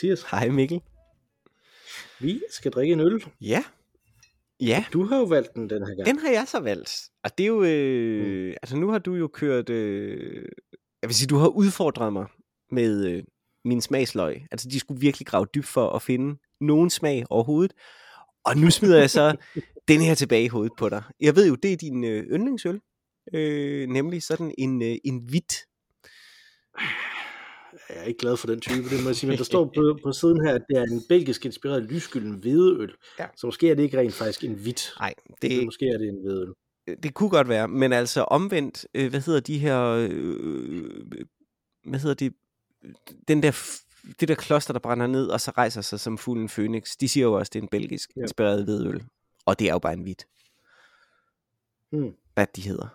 Mathias. Hej Mikkel. Vi skal drikke en øl. Ja. Ja, Du har jo valgt den den her gang. den har jeg så valgt. Og det er jo... Øh, mm. Altså nu har du jo kørt... Øh, jeg vil sige, du har udfordret mig med øh, min smagsløg. Altså de skulle virkelig grave dybt for at finde nogen smag overhovedet. Og nu smider jeg så den her tilbage i hovedet på dig. Jeg ved jo, det er din øh, yndlingsøl. Øh, nemlig sådan en, øh, en hvidt. Jeg er ikke glad for den type, det må jeg sige, men der står på, på siden her, at det er en belgisk inspireret lysgylden hvedeøl. Ja. Så måske er det ikke rent faktisk en hvidt. Nej, Det... det, Måske er det en hvedeøl. det kunne godt være. Men altså omvendt, øh, hvad hedder de her... Øh, hvad hedder de? Den der, det der kloster, der brænder ned, og så rejser sig som fuglen Phoenix. De siger jo også, at det er en belgisk Ja. inspireret hvedøl. Og det er jo bare en hvidt. Hmm. Hvad de hedder.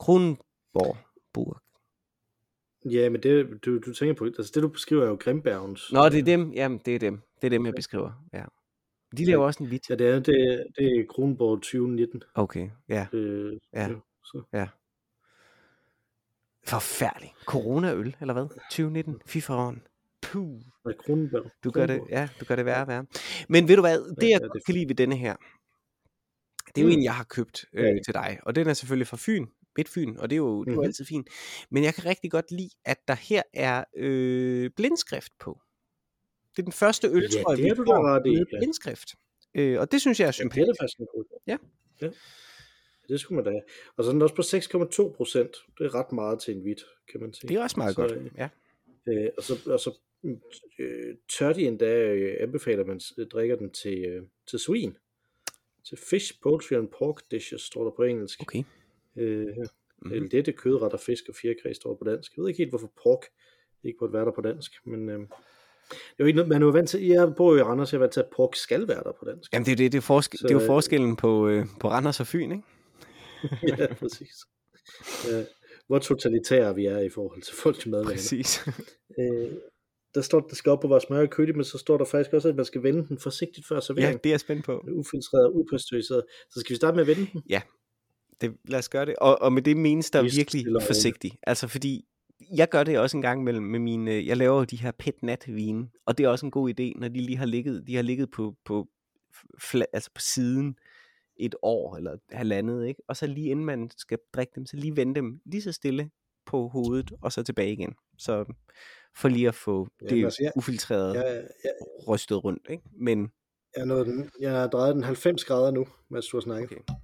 Kronborg Burg. Ja, men det, du, du tænker på, altså det du beskriver er jo Grimbergens. Nå, det er dem. Jamen, det er dem. Det er dem, jeg beskriver. Ja. De laver også en hvidt. Ja, det er, det, det er Kronborg 2019. Okay, ja. Øh, Ja. Så. Forfærdelig. Coronaøl, eller hvad? 2019. Fy for oven. Puh. Nej, Kronborg. Du gør det, ja, du gør det værre og værre. Men ved du hvad, det Ja, jeg ja, godt kan lide ved denne her, det er jo Mm. en, jeg har købt øh, Ja. til dig, og den er selvfølgelig fra Fyn, Midtfyn, og det er jo, det er jo Mhm. altid fint. Men jeg kan rigtig godt lide, at der her er øh, blindskrift på. Det er den første øl, Ja, det vi du da får ret i, med ja. blindskrift. Øh, og det synes jeg er Ja, det er sympatisk. det faktisk en god. Ja. ja. Det skulle man da have. Og så er den også på 6,2 procent. Det er ret meget til en hvidt, kan man sige. Det er også meget Så, godt. øh, Ja. Øh, og så, og så øh, tør de endda øh, anbefaler, at man øh, drikker den til, øh, til svin. Til fish, poultry and pork dishes, står der på engelsk. Okay. Øh, her. Mhm. Eller det kødretter, fisk og fjerkræ, står på dansk. Jeg ved ikke helt, hvorfor pork ikke burde være der på dansk, men øh, det er jo ikke noget, man er jo vant til, jeg bor jo i Randers, jeg er vant til, at pork skal være der på dansk. Jamen det er, det, det, er, forske, Så, det er jo øh, forskellen på, øh, på Randers og Fyn, ikke? ja, præcis. Ja, hvor totalitære vi er i forhold til folks madvaner. Præcis. Øh, der står, der skal op på vores smør og kølig, men så står der faktisk også, at man skal vende den forsigtigt før ja, servering. det er jeg spændt på. Ufiltreret og upasteuriseret. Så skal vi starte med at vende den? Det, lad os gøre det. Og, og med det menes der virkelig stille og roligt. forsigtig. Altså fordi, jeg gør det også en gang imellem med mine, jeg laver jo de her pet nat vine, og det er også en god idé, når de lige har ligget, de har ligget på, på, fla, altså på siden et år eller halvandet, ikke? Og så lige inden man skal drikke dem, så lige vende dem lige så stille på hovedet, og så tilbage igen. Så for lige at få Jamen, det altså, jeg- ufiltreret Jeg, jeg, rystet rundt, ikke? Men jeg, nåede den, jeg har drejet den 90 grader nu, mens du har snakket. Okay.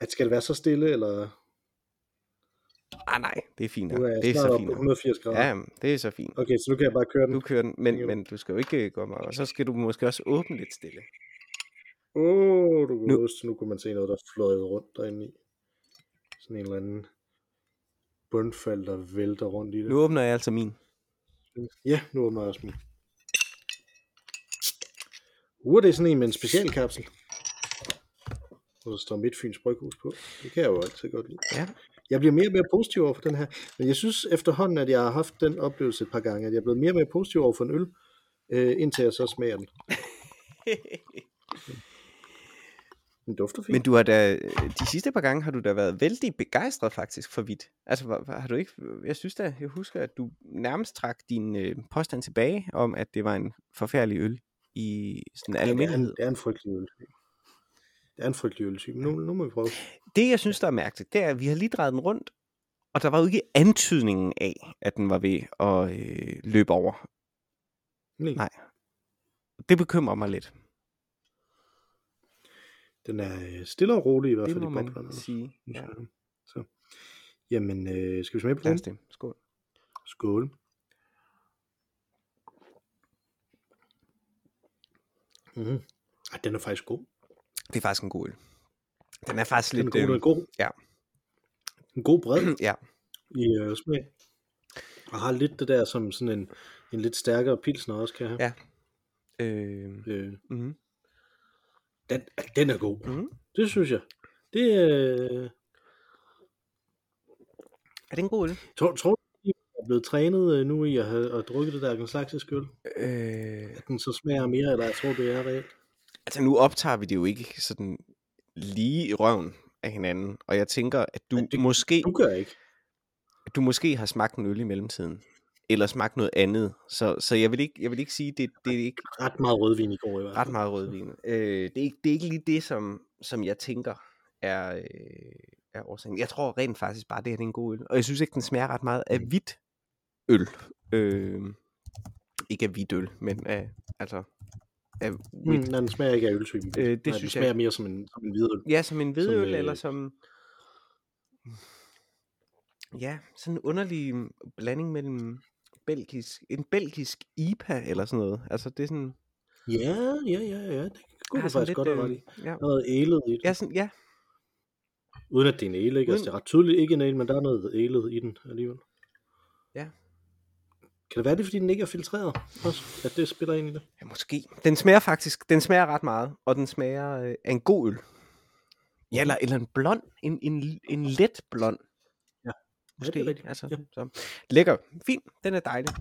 At skal det være så stille, eller ah nej, det er fint. nu er Det er så fint. på nok. 180 grader? Ja, det er så fint. Okay, så nu kan jeg bare køre den. Nu kører den, men, men du skal jo ikke gå meget, og så skal du måske også åbne lidt stille. Åh, oh, du Nu- nu. nu kunne man se noget, der fløjede rundt derinde i. Sådan en eller anden bundfald, der vælter rundt i det. Nu åbner jeg altså min. Ja, nu åbner jeg også min. Uh, det er sådan en med en specialkapsel. Og så står Midtfyns Bryghus på. Det kan jeg jo altid godt lide. Ja. Jeg bliver mere og mere positiv over for den her. Men jeg synes efterhånden, at jeg har haft den oplevelse et par gange, at jeg er blevet mere og mere positiv over for en øl, øh, indtil jeg så smager den. Den dufter fint. Men du har da, de sidste par gange har du da været vældig begejstret faktisk for hvidt. Altså hvor- hvor- har du ikke, jeg synes da, jeg husker, at du nærmest trak din øh, påstand tilbage, om at det var en forfærdelig øl i sådan Ja, det, er en, almindelighed. det er en frygtelig øl. Det er en frygtelig øl. Nu, nu må vi prøve. Det jeg synes, der er mærkeligt, det er, at vi har lige drejet den rundt, og der var jo ikke antydningen af, at den var ved at øh, løbe over. Nej. Nej. Det bekymrer mig lidt. Den er øh, stille og rolig i hvert Det fald må i man boblerne. sige. Ja. Så. Jamen, øh, skal vi smage på Lad den? os det. Skål. Skål. Mm. Ej, den er faktisk god. Det er faktisk en god øl. Den er faktisk Den er lidt... god, den er øhm, god. ja. En god bred ja, i øh, smag. Og har lidt det der, som sådan en, en lidt stærkere pilsner også kan have. Ja. øh, Øh, mm, den, den er god. mm. Det synes jeg. Det øh, Er det en god øl? tror, tror du, I er blevet trænet øh, nu i at have at drukke det der gensaktiske øl? Øh, At den så smager mere, eller jeg tror, det er reelt? Altså nu optager vi det jo ikke sådan lige i røven af hinanden, og jeg tænker, at du det- måske Du gør ikke. du måske har smagt en øl i mellemtiden. eller smagt noget andet. Så, så jeg, vil ikke, jeg vil ikke sige, det, det er ikke Ret meget rødvin i går i hvert fald. ret meget rødvin. Øh, det, er ikke, det er ikke lige det, som, som jeg tænker er, øh, er årsagen. Jeg tror rent faktisk bare, det her det er en god øl. Og jeg synes ikke, den smager ret meget af hvidt øl. Øh, ikke af hvidt øl, men af, altså, af Mm, hvidt. nej, den smager ikke af øltypen. Øh, det nej, synes den jeg- smager mere som en, som en hvidøl. Ja, som en hvidøl, øh, eller som... Ja, sådan en underlig mm, blanding mellem belgisk, en belgisk IPA eller sådan noget. Altså det er sådan... Ja, ja, ja, ja. Det kunne du faktisk godt have øh, ja, noget ælet i det. ja, sådan, ja, Uden at det er en æle, ikke? Altså, Uden- det er ret tydeligt ikke en æle, men der er noget ælet i den alligevel. Ja. Kan det være det, fordi den ikke er filtreret også? At det spiller ind i det? ja, måske. Den smager faktisk, den smager ret meget, og den smager øh, af en god øl. Ja, eller, eller en blond, en, en, en let blond. Ja. Måske, det er rigtigt. altså, Ja. så. Lækker, fint, den er dejlig.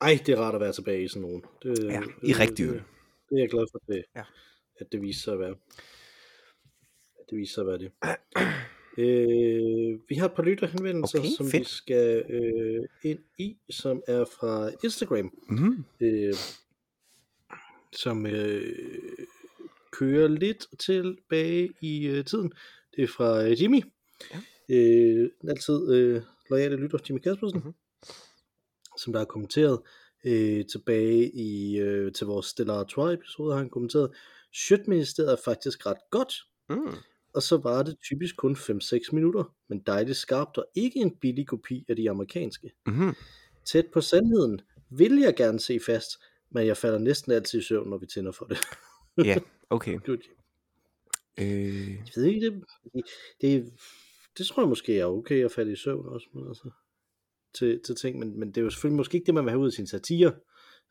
Ej, det er rart at være tilbage i sådan nogen. Det, Ja, i rigtig øl. Det, det er jeg glad for, at det, Ja. at det viser sig at være. At det viser sig at være det. øh, vi har et par lytterhenvendelser, Okay, som vi fedt. skal øh, ind i, som er fra Instagram. Mm. øh, som øh, kører lidt tilbage i øh, tiden. Det er fra øh, Jimmy. Ja. Øh, altid øh, lojale lytter, Jimmy Kaspersen, Mhm. som der har kommenteret øh, tilbage i øh, til vores Stellar Artois episode, har han kommenteret, Sjøtministeriet er faktisk ret godt, Mm. Og så var det typisk kun 5-6 minutter, men dejligt skarpt og ikke en billig kopi af de amerikanske. Mm. Tæt på sandheden vil jeg gerne se fast, men jeg falder næsten altid i søvn, når vi tænder for det. Ja, okay. Good. Øh, Jeg ved ikke, det, det, det, det tror jeg måske er okay at falde i søvn også, men altså, til, til ting, men, men det er jo selvfølgelig måske ikke det, man vil have ud af sin satire.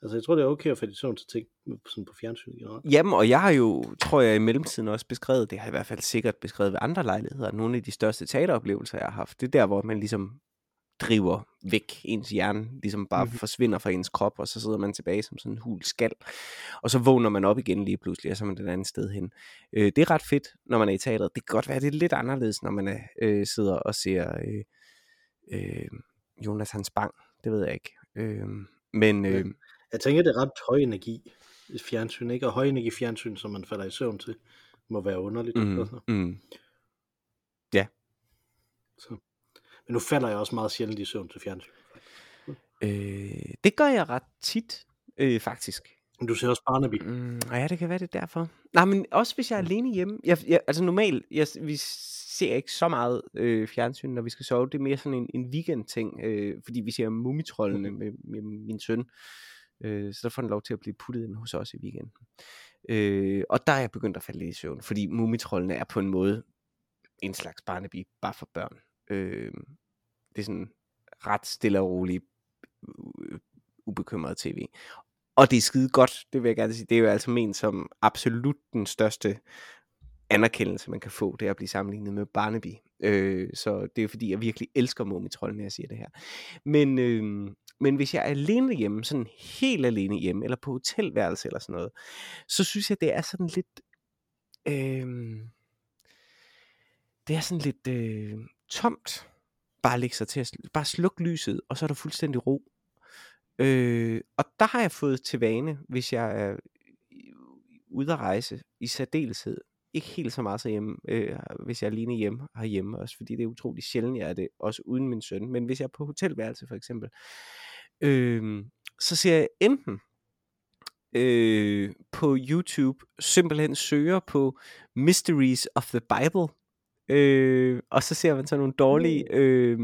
Altså, jeg tror, det er okay at falde i søvn til ting sådan på fjernsyn generelt. Jamen, og jeg har jo, tror jeg, i mellemtiden også beskrevet, det har jeg i hvert fald sikkert beskrevet ved andre lejligheder, nogle af de største teateroplevelser, jeg har haft, det er der, hvor man ligesom driver væk ens hjerne, ligesom bare Mhm. mm-hmm. forsvinder fra ens krop, og så sidder man tilbage som sådan en hul skal, og så vågner man op igen lige pludselig, og så er man et andet sted hen. Øh, det er ret fedt, når man er i teateret. Det kan godt være, det er lidt anderledes, når man er, øh, sidder og ser øh, øh, Jonathan Spang, det ved jeg ikke. Øh, men øh, Jeg tænker, det er ret høj energi i fjernsyn, ikke? Og høj energi fjernsyn, som man falder i søvn til, må være underligt. mm, Altså. mm, Så. Men nu falder jeg også meget sjældent i søvn til fjernsyn. øh, det gør jeg ret tit, øh, faktisk. Men du ser også Barnaby. Mm, ja, det kan være det er derfor. Nej, men også hvis jeg er alene hjemme. Jeg, jeg, altså normalt, jeg, vi ser ikke så meget øh, fjernsyn, når vi skal sove. Det er mere sådan en, en weekend-ting, øh, fordi vi ser Mumitrollene med, med min søn. Øh, så der får den lov til at blive puttet ind hos os i weekenden. Øh, og der er jeg begyndt at falde lidt i søvn, fordi Mumitrollene er på en måde en slags Barnaby, bare for børn. Øh, det er sådan ret stille og roligt, ubekymret tv. Og det er skide godt, det vil jeg gerne sige. Det er jo altså ment som absolut den største anerkendelse, man kan få, det er at blive sammenlignet med Barnaby. Øh, så det er fordi, jeg virkelig elsker Mumitrollen, når jeg siger det her. Men, øh, men hvis jeg er alene hjemme, sådan helt alene hjemme, eller på hotelværelse eller sådan noget, så synes jeg, det er sådan lidt... Øh, det er sådan lidt øh, tomt. Bare lægge sig til at sl- bare slukke lyset, og så er der fuldstændig ro. Øh, og der har jeg fået til vane, hvis jeg er i- ude at rejse, i særdeleshed, ikke helt så meget så hjemme, øh, hvis jeg er alene hjemme herhjemme også, fordi det er utrolig sjældent, jeg er det, også uden min søn, men hvis jeg er på hotelværelse for eksempel, øh, så ser jeg enten øh, på YouTube simpelthen søger på Mysteries of the Bible, øh, og så ser man sådan nogle dårlige øh,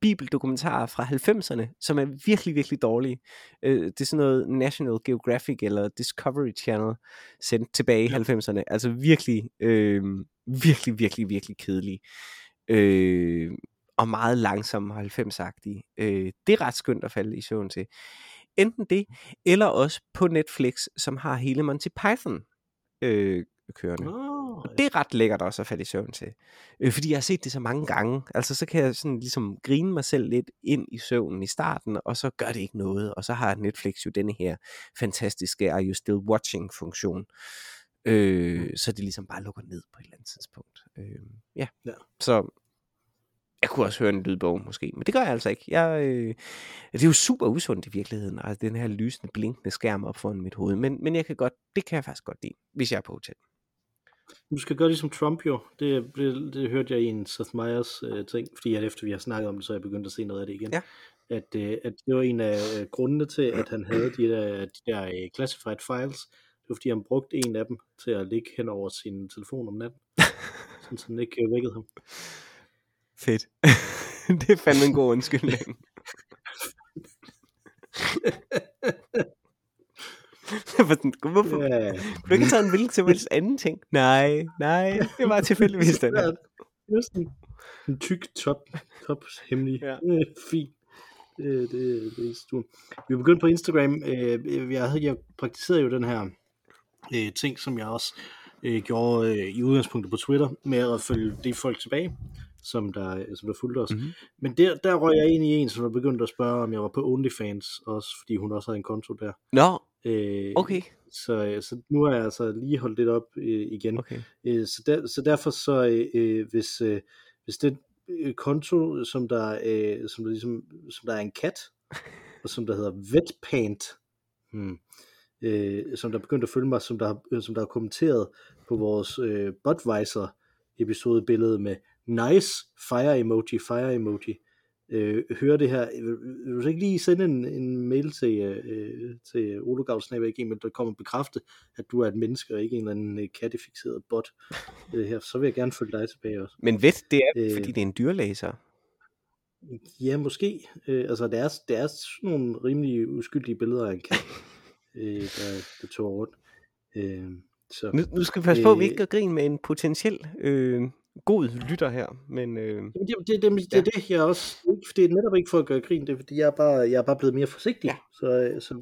bibeldokumentarer fra 90'erne, som er virkelig, virkelig dårlige. Øh, det er sådan noget National Geographic eller Discovery Channel sendt tilbage i Ja. 90'erne. Altså virkelig, øh, virkelig, virkelig, virkelig kedelige. Øh, og meget langsomme og 90-agtige. Øh, det er ret skønt at falde i søvn til. Enten det, eller også på Netflix, som har hele Monty Python øh, kørende. Oh, Det er ret lækkert også at falde i søvn til. Øh, fordi jeg har set det så mange gange. Altså så kan jeg sådan ligesom grine mig selv lidt ind i søvnen i starten, og så gør det ikke noget. Og så har Netflix jo denne her fantastiske Are You Still Watching funktion. Øh, så det ligesom bare lukker ned på et eller andet tidspunkt. Øh, ja. Ja. Så Jeg kunne også høre en lydbog måske, men det gør jeg altså ikke. Jeg, øh, det er jo super usundt i virkeligheden, altså den her lysende, blinkende skærm op foran mit hoved, men, men jeg kan godt, det kan jeg faktisk godt lide, hvis jeg er på hotel. Du skal gøre ligesom Trump jo. Det, det, det hørte jeg i en Seth Meyers øh, ting, fordi at efter vi har snakket om det, så er jeg begyndt at se noget af det igen. Ja. At, øh, at det var en af øh, grundene til, at han havde de der, de der øh, classified files. Det var fordi, han brugte en af dem til at ligge hen over sin telefon om natten. sådan, så den ikke øh, vækkede ham. Fedt. det er fandme en god undskyldning. Hvorfor? Ja, Kunne du ikke tage en hvilken som helst anden ting? Nej, nej, det var tilfældigvis den her. det er sådan en tyk top, top hemmelig. Ja. Fint. Det, det, det er stort. Vi er begyndt på Instagram. Øh, jeg, havde, jeg praktiserede jo den her øh, ting, som jeg også øh, gjorde øh, i udgangspunktet på Twitter, med at følge de folk tilbage, som der, som der fulgte os. Mhm. Mm-hmm. Men der, der røg jeg ind i en, som der begyndte at spørge, om jeg var på OnlyFans, også fordi hun også havde en konto der. Nå, Øh, okay. Så, øh, så nu har jeg altså lige holdt lidt op øh, igen. okay. Øh, så, der, så derfor så øh, øh, hvis øh, hvis det øh, konto som der øh, som der ligesom som der er en kat og som der hedder Vetpaint hmm, øh, som der er begyndt at følge mig som der øh, som der har kommenteret på vores øh, Budweiser episode billede med nice fire emoji fire emoji øh, høre det her vil, du ikke lige sende en, en mail til øh, til ologavl.gmail.com og bekræfte at du er et menneske og ikke en eller anden øh, kattefixeret bot øh, her, så vil jeg gerne følge dig tilbage også. Men ved, det er, Øh. fordi det er en dyrlæser. Ja, måske. Øh, altså, det er, det er sådan nogle rimelig uskyldige billeder af en kat, øh, der, der tog rundt. Øh, så. Nu, nu skal vi passe på, at vi Øh. ikke gør grin med en potentiel øh, god lytter her, men øh, Jamen, det, det, det, det, er det, jeg også... Det er netop ikke for at gøre grin, det er fordi, jeg er bare, jeg er bare blevet mere forsigtig. Ja. Så, så,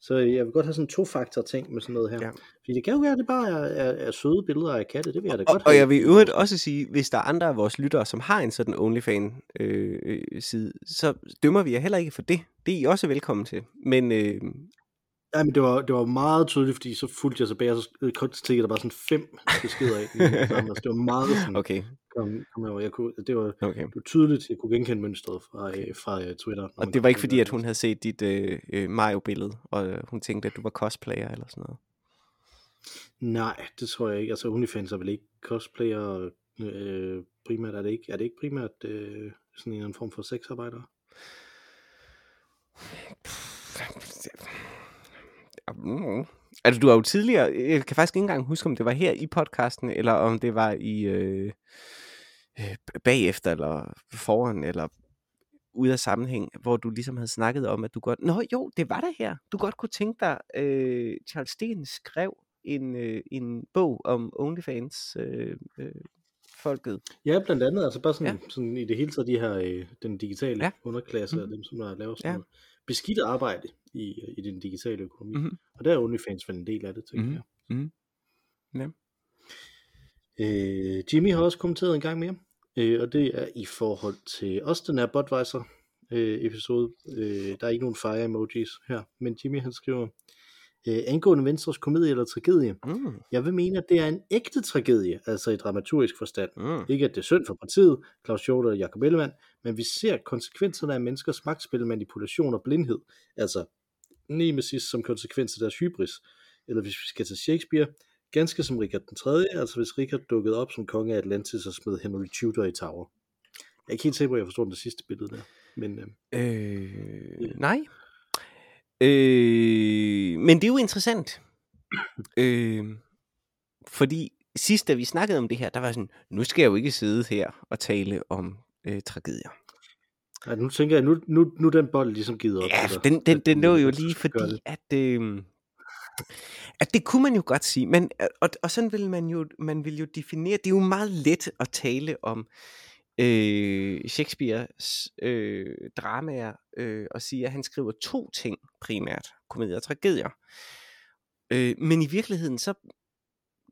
så jeg vil godt have sådan en to-faktor ting med sådan noget her. Ja. Ja. Fordi det kan jo være, at det bare er, er, er søde billeder af katte, det vil jeg da og, godt og have. jeg vil i øvrigt også sige, hvis der er andre af vores lyttere, som har en sådan OnlyFans-side, øh, øh, side, så dømmer vi jer heller ikke for det. Det er I også velkommen til. Men øh, Ja, men det var, det var meget tydeligt, fordi så fulgte jeg tilbage, og så øh, klikkede der bare sådan fem beskeder af. Altså, det var meget sådan, okay, kom, kom over. Jeg kunne, det, var, okay. det var tydeligt, jeg kunne genkende mønstret fra, øh, fra øh, Twitter. Og det var ikke fordi, at hun havde set dit øh, Mario-billede, og hun tænkte, at du var cosplayer eller sådan noget. Nej, det tror jeg ikke. Altså, OnlyFans er vel ikke cosplayer øh, primært. Er det ikke, er det ikke primært øh, sådan en eller anden form for sexarbejder? Mm. Altså, du har jo tidligere, jeg kan faktisk ikke engang huske, om det var her i podcasten, eller om det var i øh, øh, bagefter, eller foran, eller ude af sammenhæng, hvor du ligesom havde snakket om, at du godt, nå jo, det var det her, du godt kunne tænke dig, øh, Charles Sten skrev en, øh, en bog om OnlyFans øh, øh, folket. Ja, blandt andet. Altså bare sådan, ja. sådan i det hele taget de her, øh, den digitale Ja. underklasse, Mhm. mm. dem som der laver sådan Ja. Beskidt arbejde i, i den digitale økonomi. Mhm. Mm-hmm. Og der er OnlyFans vel en del af det, tænker Mhm. jeg. Mhm. Ja. Øh, Jimmy har også kommenteret en gang mere, øh, og det er i forhold til også den her Budweiser øh, episode. Øh, der er ikke nogen fire emojis her, men Jimmy han skriver, øh, angående Venstres komedie eller tragedie, Mm. jeg vil mene, at det er en ægte tragedie, altså i dramaturgisk forstand. Mm. Ikke at det er synd for partiet, Claus Hjort og Jacob Ellemann, men vi ser konsekvenserne af menneskers magtspil, manipulation og blindhed. Altså nemesis som konsekvens af deres hybris. Eller hvis vi skal til Shakespeare, ganske som Richard den 3., altså hvis Richard dukkede op som konge af Atlantis og smed Henry Tudor i tower. Jeg er ikke helt sikker på, at jeg forstår det sidste billede der. Men øh, Øh, nej. Øh, men det er jo interessant. øh, fordi sidst, da vi snakkede om det her, der var sådan, nu skal jeg jo ikke sidde her og tale om øh, tragedier. ej, nu tænker jeg, nu, nu, nu den bold ligesom givet op. Ja, den, den, den lå jo du lige fordi, at, øh, at det kunne man jo godt sige, men, og, og sådan vil man jo, man vil jo definere, det er jo meget let at tale om øh, Shakespeares øh, dramaer øh, og siger, at han skriver to ting primært, komedier og tragedier. Øh, men i virkeligheden, så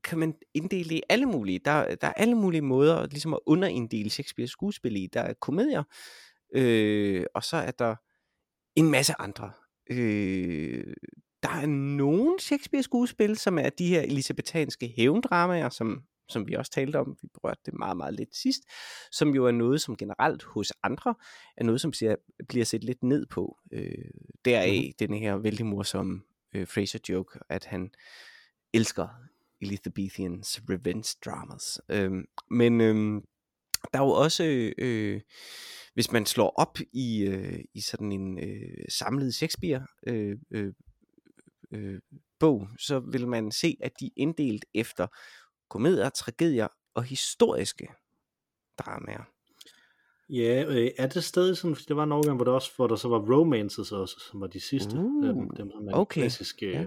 kan man inddele i alle mulige. Der, der er alle mulige måder ligesom at underinddele Shakespeares skuespil i. Der er komedier, øh, og så er der en masse andre. Øh, der er nogle Shakespeare skuespil, som er de her elisabetanske hævndramaer, som som vi også talte om, vi berørte det meget, meget lidt sidst, som jo er noget, som generelt hos andre, er noget, som bliver, bliver set lidt ned på. Øh, deraf mm. den her vældig morsomme øh, Fraser-joke, at han elsker Elizabethans revenge dramas. Øh, men øh, der er jo også, øh, hvis man slår op i, øh, i sådan en øh, samlet Shakespeare øh, øh, øh, bog, så vil man se, at de er inddelt efter komedier, tragedier og historiske dramaer. Ja, øh, er det stadig sådan, fordi der var en overgang, hvor der også, hvor der så var romances også, som var de sidste, Uh, dem, dem som er okay, klassiske, ja.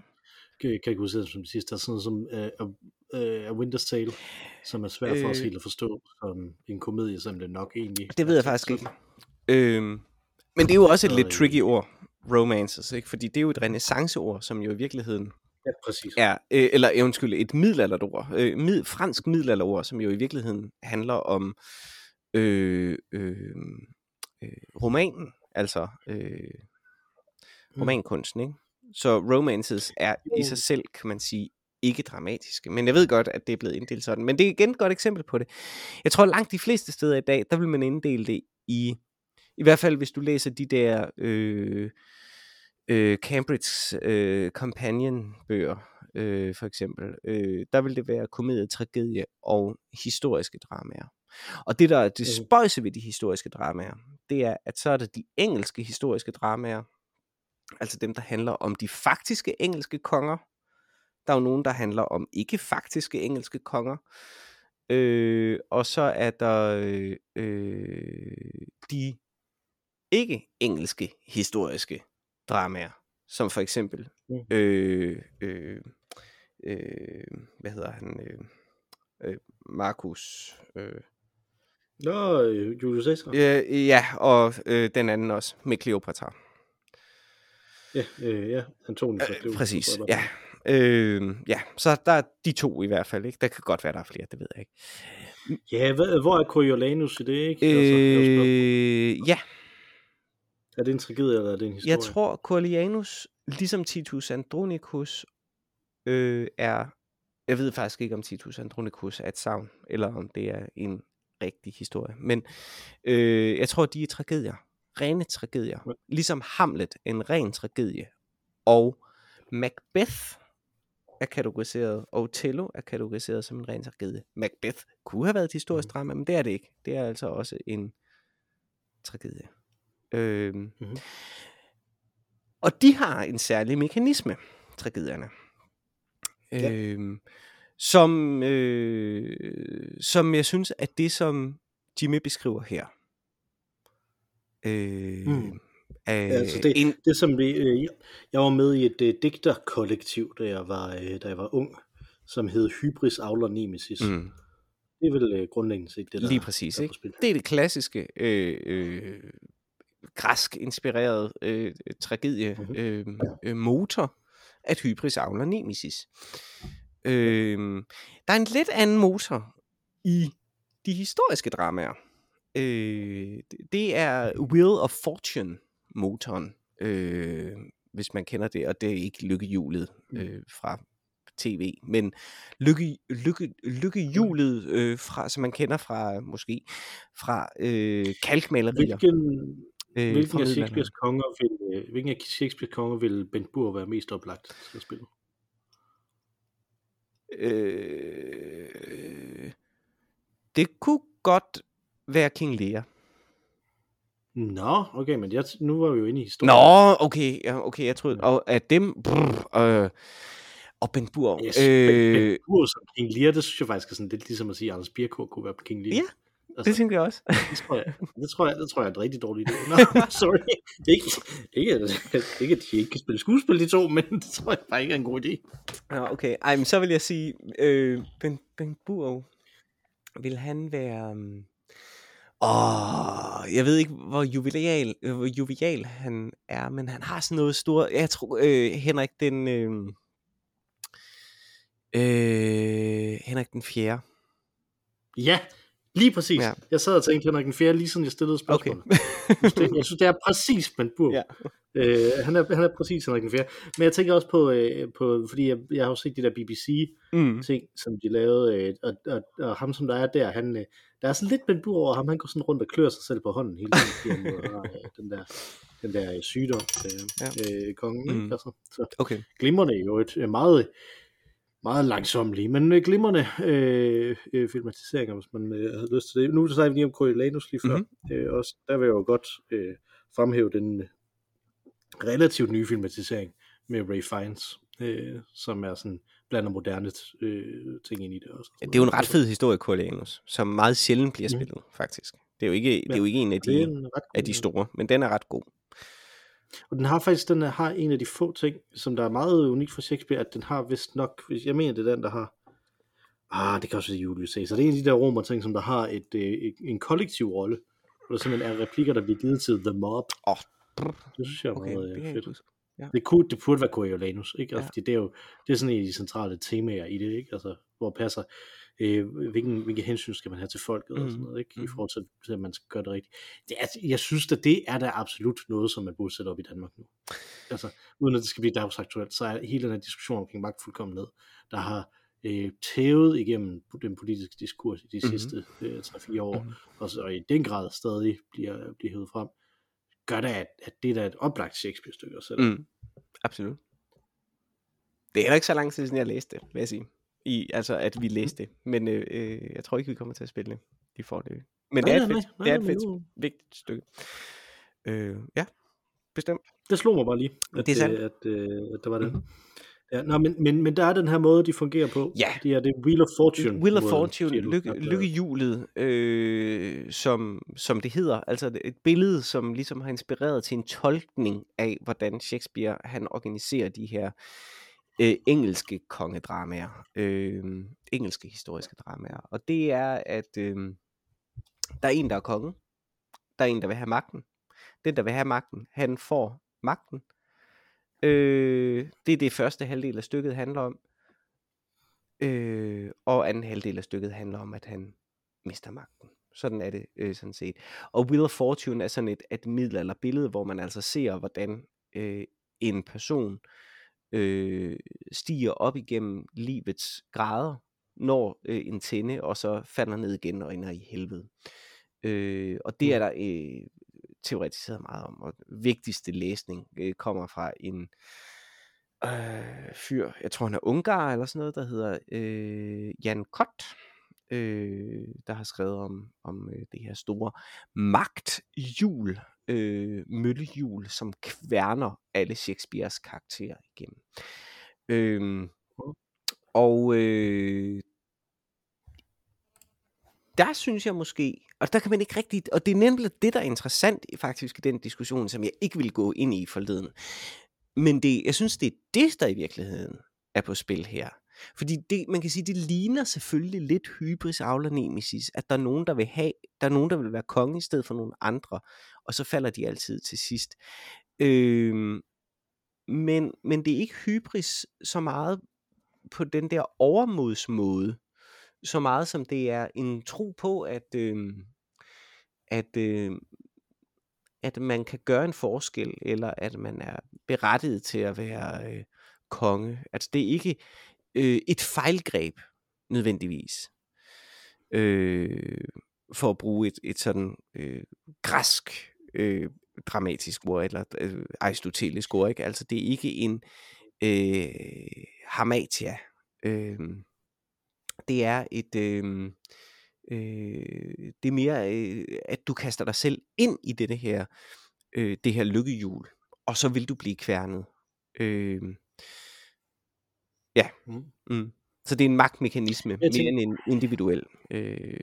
ja. kategoriserede som de sidste, der er sådan noget som uh, uh, A Winter's Tale, som er svært for os Øh. helt at forstå som en komedie, som det nok egentlig Det ved jeg faktisk ikke. Øhm, men det er jo også et lidt øh, tricky ord, romances, ikke? fordi det er jo et renaissanceord, som jo i virkeligheden Ja, præcis. er, øh, eller øh, undskyld, et middelalderord, øh, mid, fransk middelalderord, som jo i virkeligheden handler om øh, øh, øh, romanen, altså øh, Mm. romankunsten, ikke? Så romances er i sig selv, kan man sige, ikke dramatiske. Men jeg ved godt, at det er blevet inddelt sådan. Men det er igen et godt eksempel på det. Jeg tror langt de fleste steder i dag, der vil man inddele det i, i hvert fald hvis du læser de der øh, øh, Cambridge øh, Companion bøger, øh, for eksempel, øh, der vil det være komedie, tragedie og historiske dramaer. Og det der er det Mhm. spøjse ved de historiske dramaer, det er, at så er det de engelske historiske dramaer, altså dem, der handler om de faktiske engelske konger. Der er jo nogen, der handler om ikke faktiske engelske konger. Øh, og så er der øh, øh, de ikke engelske historiske dramaer, som for eksempel Mm. øh, øh, øh, hvad hedder han, øh, øh, Marcus, øh, Nå, øh, Julius Caesar. øh, ja, og øh, den anden også, med Cleopatra. Ja, øh, ja, Antonius Øh, præcis, ja. Øh, ja, så der er de to i hvert fald, ikke? Der kan godt være, der er flere, det ved jeg ikke. Ja, hvad, hvor er Coriolanus i det, ikke? Altså, det er. Øh, ja, er det en tragedie, eller er det en historie? jeg tror Coriolanus, ligesom Titus Andronicus, øh, er... Jeg ved faktisk ikke, om Titus Andronicus er et savn, eller om det er en rigtig historie. Men øh, jeg tror, de er tragedier. Rene tragedier. Ja. Ligesom Hamlet er en ren tragedie. Og Macbeth er kategoriseret, og Othello er kategoriseret som en ren tragedie. Macbeth kunne have været et historisk Mhm. drama, men det er det ikke. Det er altså også en tragedie. Øhm, Mhm. og de har en særlig mekanisme, tragedierne. Ja. Øhm, som, øh, som jeg synes, at det, som Jimmy beskriver her, øh, Mm. er altså det- en, Det som vi, øh, jeg- var med i et øh, digterkollektiv, da jeg var, øh, da jeg var ung, som hed Hybris Aula Nemesis. Mm. mm, Det er vel øh, grundlæggende set det, der lige præcis, der er ikke? det er det klassiske øh, øh, græsk inspireret øh, tragedie Mhm. øh, øh, motor, at hybris avler nemesis. Øh, der er en lidt anden motor i de historiske dramaer. Øh, det- er Wheel of Fortune motoren, øh, hvis man kender det, og det er ikke lykkehjulet øh, fra tv, men lykke, lykke, lykkehjulet, øh, fra, som man kender fra måske fra øh, kalkmalerier. Hvilken, øh, hvilken fra af. Shakespeares konger vil, øh, hvilken af Shakespeares konger vil Bent Bur være mest oplagt til at spille? Øh, det kunne godt være King Lear. Nå, okay, men jeg, nu var vi jo inde i historien. Nå, okay, ja, okay, jeg troede, og af dem, brr, øh, og Ben Bur, Yes, øh, øh, Bent Bur som King Lear, det synes jeg faktisk er sådan lidt ligesom at sige, at Anders Birkård kunne være King Lear. Ja, altså, det tænker jeg også. det, tror jeg, det, tror jeg, det tror jeg er en rigtig dårlig idé. Nå, sorry. Ikke, ikke, ikke, at de ikke kan spille skuespil, de to, men det tror jeg bare ikke er en god idé. Ja, okay, ej, men så vil jeg sige, øh, Ben, ben Bur, vil han være... Um, åh, jeg ved ikke, hvor jovial, øh, hvor jovial han er, men han har sådan noget stort... Jeg tror, øh, Henrik den... Øh, øh, Henrik den 4. Ja, Lige præcis. Ja. Jeg sad og tænkte Henrik den 4., lige siden jeg stillede spørgsmålet. Okay. jeg synes, det er præcis Ben Burg. Ja. Øh, han, er, han er præcis Henrik den 4. Men jeg tænker også på, øh, på fordi jeg, jeg har jo set de der BBC-ting, mm. som de lavede, øh, og, og, og ham, som der er der, han, øh, der er sådan lidt Ben Burg over ham. Han går sådan rundt og klør sig selv på hånden hele tiden, fordi han øh, har øh, den der, den der øh, sygdom, øh, Ja. øh, kongen. Mm. Altså, så Okay. glimrende jo et øh, meget meget langsomlige, men glimrende øh, øh, filmatiseringer, hvis man øh, havde lyst til det. Nu snakker vi lige om Coriolanus lige før. Mhm. Mm-hmm. Øh, også, der vil jeg jo godt øh, fremhæve den øh, relativt nye filmatisering med Ray Fiennes, øh, som er sådan blander moderne øh, ting ind i det også. Det er jo en ret fed historie, Coriolanus, som meget sjældent bliver Mhm. spillet, faktisk. Det er jo ikke, det er jo ikke en af de, en af de store, men den er ret god. Og den har faktisk den er, har en af de få ting, som der er meget unikt for Shakespeare, at den har vist nok, hvis jeg mener, det er den, der har, ah, det kan også være Julius Caesar, det er en af de der romer ting, som der har et, øh, et, en kollektiv rolle, hvor der simpelthen er replikker, der bliver givet til The Mob. Åh, Det synes jeg er okay, meget det øh, jeg fedt. huske. Det, kunne, det burde være Coriolanus, ikke? Ja. Ja. Fordi det er jo det er sådan en af de centrale temaer i det, ikke? Altså, hvor passer, øh, hvilken, hvilke hensyn skal man have til folket mm. og sådan Mhm. noget, ikke? I Mhm. forhold til, til, at man skal gøre det rigtigt. Det er, jeg synes, at det er da absolut noget, som man burde sætte op i Danmark nu. Altså, uden at det skal blive dagsaktuelt, så er hele den her diskussion omkring magtfuldkommenhed, der har øh, tævet igennem den politiske diskurs i de mm-hmm. sidste øh, 3-4 år, mm-hmm. og, og i den grad stadig bliver, bliver hævet frem, gør da, at, at det er da et oplagt Shakespeare-stykke at sætte. Mm, absolut. Det er heller ikke så lang tid siden, jeg læste det, vil jeg sige. I, altså, at vi læste det. Men øh, øh, jeg tror ikke, vi kommer til at spille det. De får det. Men det er et Nej, fedt, nej, nej, det er et fedt vigtigt stykke. Øh, ja, bestemt. Det slog mig bare lige, at, Det er sandt. øh, at, øh, at der var det. Mhm. Ja, nå, men, men, men der er den her måde, de fungerer på. Ja. Det er det Wheel of Fortune. Wheel of Fortune, lykke, lykkehjulet, øh, som, som det hedder. Altså et billede, som ligesom har inspireret til en tolkning af, hvordan Shakespeare han organiserer de her øh, Øh, engelske kongedramaer. Øh, engelske historiske dramaer. Og det er, at øh, der er en, der er konge. Der er en, der vil have magten. Den, der vil have magten, han får magten. Øh, det er det første halvdel af stykket handler om. Øh, og anden halvdel af stykket handler om, at han mister magten. Sådan er det øh, sådan set. Og Wheel of Fortune er sådan et, et middelalderbillede, hvor man altså ser, hvordan øh, en person øh, stiger op igennem livets grader, når øh, en tinde, og så falder ned igen og ender i helvede. Øh, og det er der øh, teoretiseret meget om. Og vigtigste læsning øh, kommer fra en øh, fyr, jeg tror han er ungar eller sådan noget, der hedder øh, Jan Kott, øh, der har skrevet om, om øh, det her store magthjul, øh, møllehjul, som kværner alle Shakespeares karakterer igennem. Øh, og øh, der synes jeg måske, og der kan man ikke rigtigt, og det er nemlig det, der er interessant faktisk i den diskussion, som jeg ikke vil gå ind i forleden. Men det, jeg synes, det er det, der i virkeligheden er på spil her. Fordi det, man kan sige, det ligner selvfølgelig lidt hybris aula nemesis, at der er nogen, der vil have, der er nogen, der vil være konge i stedet for nogle andre, og så falder de altid til sidst. Øh, men, men det er ikke hybris så meget på den der overmodsmåde, så meget som det er en tro på, at, øh, at, øh, at man kan gøre en forskel, eller at man er berettiget til at være øh, konge. Altså det er ikke øh, et fejlgreb nødvendigvis. Øh, for at bruge et, et sådan øh, græsk øh, dramatisk ord, eller øh, aristotelisk ord, ikke? Altså det er ikke en øh, hamatia. Øh, det er et øh, øh, det er mere øh, at du kaster dig selv ind i det her øh, det her lykkehjul og så vil du blive kværnet øh, ja Mm. mm. så det er en magtmekanisme mere tænker- end en individuel øh,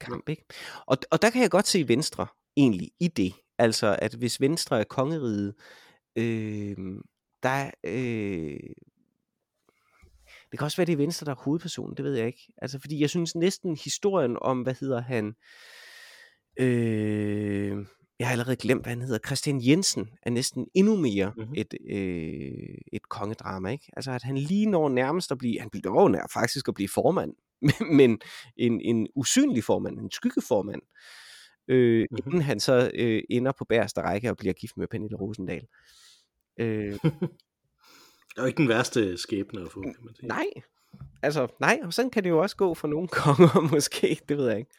kamp ikke og, og der kan jeg godt se Venstre egentlig i det altså at hvis Venstre er kongeriget øh, der øh, det kan også være, det er Venstre, der er hovedpersonen, det ved jeg ikke. Altså, fordi jeg synes næsten historien om, hvad hedder han, øh, jeg har allerede glemt, hvad han hedder, Christian Jensen, er næsten endnu mere Mhm. mm-hmm. et, øh, et kongedrama, ikke? Altså, at han lige når nærmest at blive, han bliver nær faktisk at blive formand men en, en usynlig formand, en skyggeformand, øh, Mhm. inden han så øh, ender på bærste række og bliver gift med Pernille Rosendal. Øh, Det er jo ikke den værste skæbne at få, kan man sige. nej, altså nej, og sådan kan det jo også gå for nogle konger måske, det ved jeg ikke.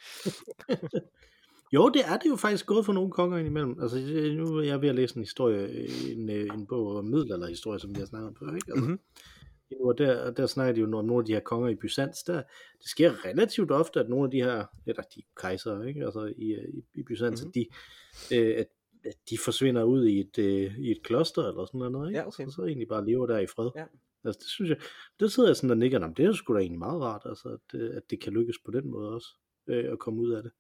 Jo, det er det jo faktisk gået for nogle konger indimellem. Altså, nu er jeg ved at læse en historie, en, øh, en bog om middelalderhistorie, som vi har snakket om før, ikke? Altså, Mhm. mm-hmm. og der, og der snakker de jo om nogle af de her konger i Byzans, der, det sker relativt ofte, at nogle af de her, eller de kejser, ikke? Altså i, øh, i, i Byzans, Mhm. mm-hmm. at, de, øh, at, at de forsvinder ud i et, øh, i et kloster eller sådan noget, ikke? Ja, okay. Så, så egentlig bare lever der i fred. Ja. Altså, det synes jeg, det sidder jeg sådan og nikker, om det er sgu da egentlig meget rart, altså, at, øh, at det kan lykkes på den måde også, øh, at komme ud af det.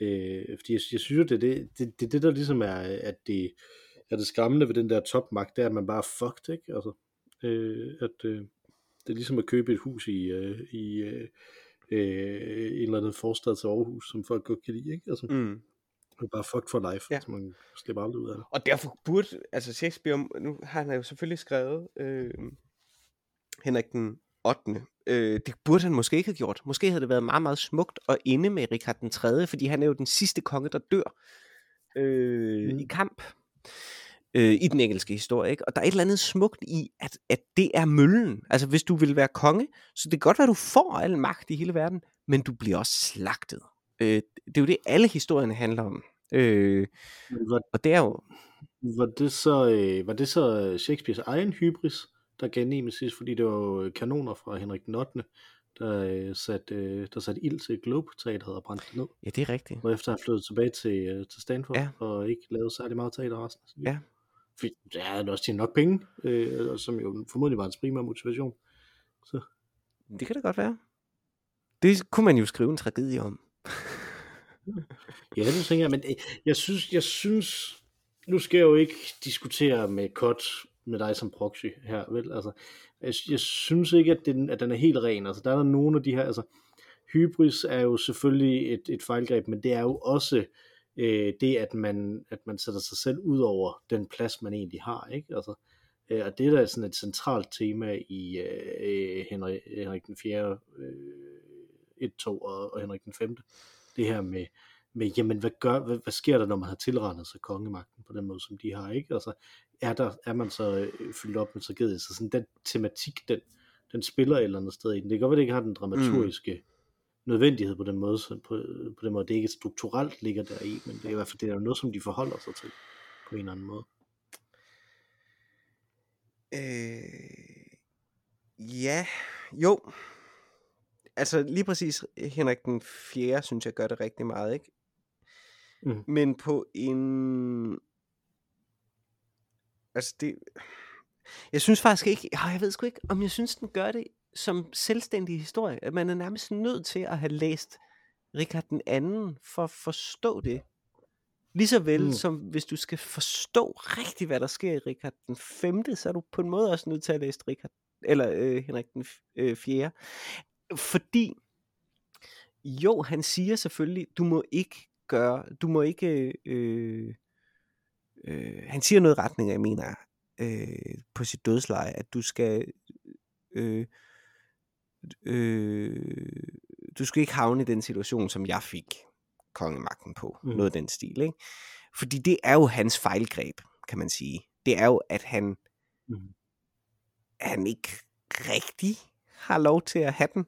Øh, fordi jeg, jeg synes det er det, det, det, det, der ligesom er, at det, er det skræmmende ved den der topmagt, det er, at man bare er fucked, ikke? Altså, øh, at øh, det er ligesom at købe et hus i, øh, i øh, øh, en eller anden forstad til Aarhus, som folk godt kan lide, ikke? Altså, mm. Det er bare fucked for life, Ja. ja. så man slipper aldrig ud af det. Og derfor burde, altså Shakespeare, nu har han jo selvfølgelig skrevet øh, Henrik den 8. Øh, det burde han måske ikke have gjort. Måske havde det været meget, meget smukt at ende med Richard den 3., fordi han er jo den sidste konge, der dør øh, mm. I kamp øh, i den engelske historie. Ikke? Og der er et eller andet smukt i, at, at det er møllen. Altså hvis du vil være konge, så det kan godt være, at du får al magt i hele verden, men du bliver også slagtet. Øh, det er jo det, alle historierne handler om. Øh, var, og det er jo, var, det så, øh, var det så Shakespeares egen hybris, der gav nemesis, fordi det var jo kanoner fra Henrik den 8., der øh, satte øh, der sat ild til Globe Teateret og brændte det ned. ja det er rigtigt. Og efter at have flyttet tilbage til, øh, til Stanford, Ja. og ikke lavet særlig meget teater resten af sit. Ja. Fordi der havde også tjent nok penge, øh, som jo formodentlig var hans primære motivation. Så Det kan det godt være. Det kunne man jo skrive en tragedie om. ja, det tænker jeg, men øh, jeg synes, jeg synes, nu skal jeg jo ikke diskutere med Kot med dig som proxy her, vel? Altså, jeg, jeg synes ikke, at den, at den er helt ren. Altså, der er der nogle af de her, altså, hybris er jo selvfølgelig et, et fejlgreb, men det er jo også øh, det, at man, at man sætter sig selv ud over den plads, man egentlig har, ikke? Altså, øh, og det er da sådan et centralt tema i øh, Henrik, Henrik den 4., øh, 1, 2 og, og Henrik den 5. Det her med, med jamen, hvad, gør, hvad, hvad sker der, når man har tilrendet sig kongemagten på den måde, som de har, ikke? Altså, er, der, er man så øh, fyldt op med tragedie? Så sådan den tematik, den, den spiller et eller andet sted i den. Det kan godt være, det ikke har den dramaturgiske mm. nødvendighed på den måde, så på, på den måde, det ikke strukturelt ligger der i, men det er i hvert fald det er noget, som de forholder sig til på en eller anden måde. Øh, ja, jo. Altså lige præcis Henrik den 4. synes jeg gør det rigtig meget, ikke? Mm. Men på en... Altså det... Jeg synes faktisk ikke... Jeg ved sgu ikke, om jeg synes, den gør det som selvstændig historie. At man er nærmest nødt til at have læst Richard den anden for at forstå det. Lige så vel mm. Som hvis du skal forstå rigtigt, hvad der sker i Richard den 5., så er du på en måde også nødt til at læse Richard, eller øh, Henrik den f- øh, 4. Fordi, jo, han siger selvfølgelig, du må ikke gøre, du må ikke, øh, øh, han siger noget i retning af, jeg mener, øh, på sit dødsleje, at du skal, øh, øh, du skal ikke havne i den situation, som jeg fik kongemagten på. Mm. Noget af den stil, ikke? Fordi det er jo hans fejlgreb, kan man sige. Det er jo, at han, Mm. han ikke rigtig har lov til at have den.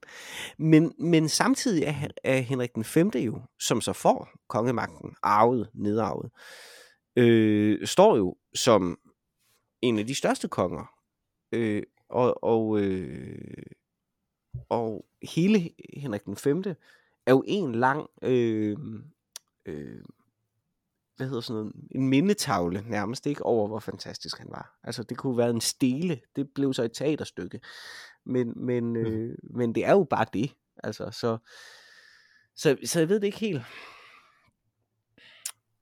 Men, men samtidig er, er Henrik den 5. jo, som så får kongemagten, arvet, nedarvet, øh, står jo som en af de største konger. Øh, og, og, øh, og hele Henrik den 5. er jo en lang øh, øh, hvad hedder sådan noget, en mindetavle nærmest ikke over, hvor fantastisk han var. Altså det kunne være en stele, det blev så et teaterstykke. Men, men, øh, men det er jo bare det. Altså, så, så, så jeg ved det ikke helt.